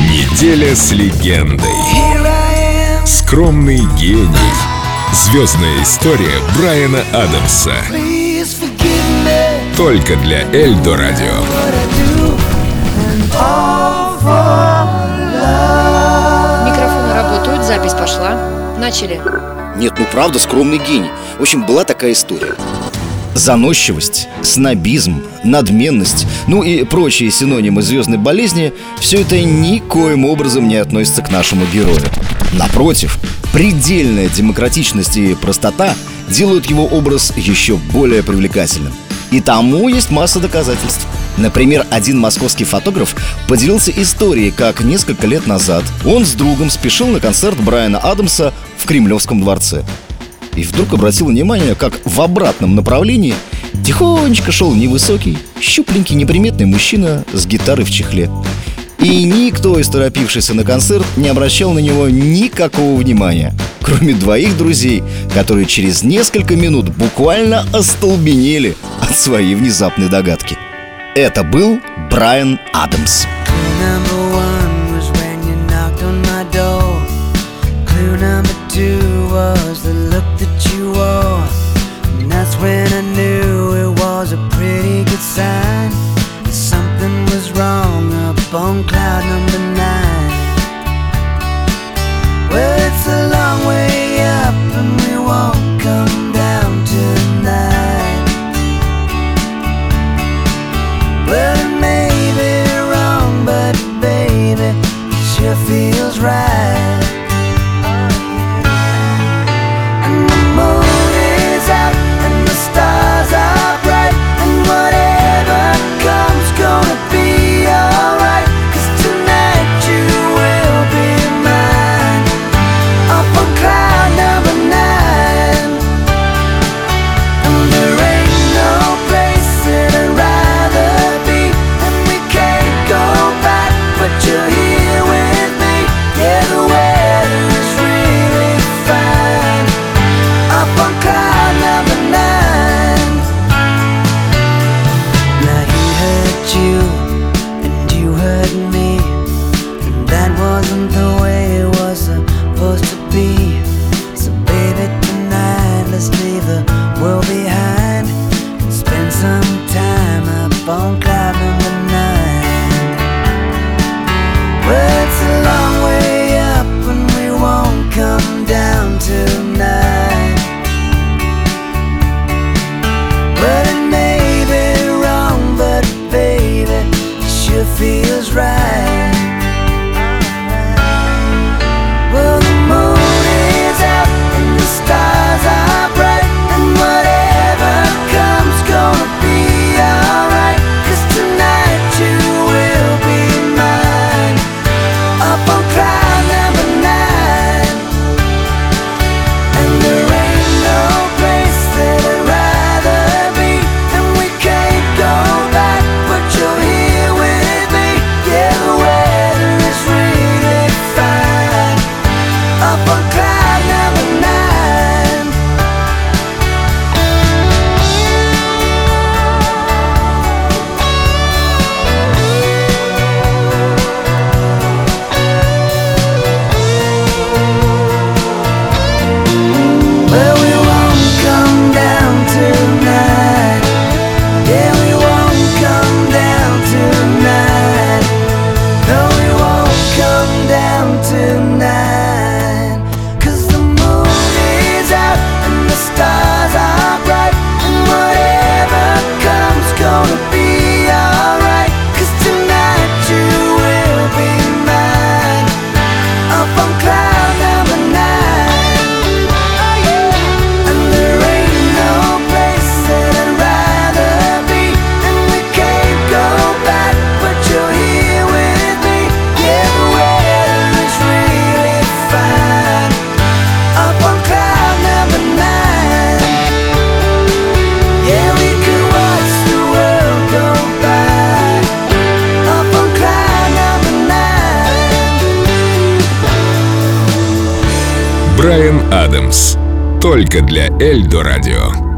Неделя с легендой. Скромный гений. Звездная история Брайана Адамса. Только для Эльдо Радио. Микрофоны работают, запись пошла. Начали. Нет, ну правда, скромный гений. В общем, была такая история. Заносчивость, снобизм, надменность, ну и прочие синонимы звездной болезни Все это никоим образом не относится к нашему герою. Напротив, предельная демократичность и простота делают его образ еще более привлекательным. И тому есть масса доказательств. Например, один московский фотограф поделился историей, как несколько лет назад он с другом спешил на концерт Брайана Адамса в Кремлевском дворце и вдруг обратил внимание, как в обратном направлении тихонечко шел невысокий, щупленький, неприметный мужчина с гитарой в чехле. И никто из торопившихся на концерт не обращал на него никакого внимания, кроме двоих друзей, которые через несколько минут буквально остолбенели от своей внезапной догадки. Это был Брайан Адамс. was the look you Брайан Адамс. Только для Эльдо Радио.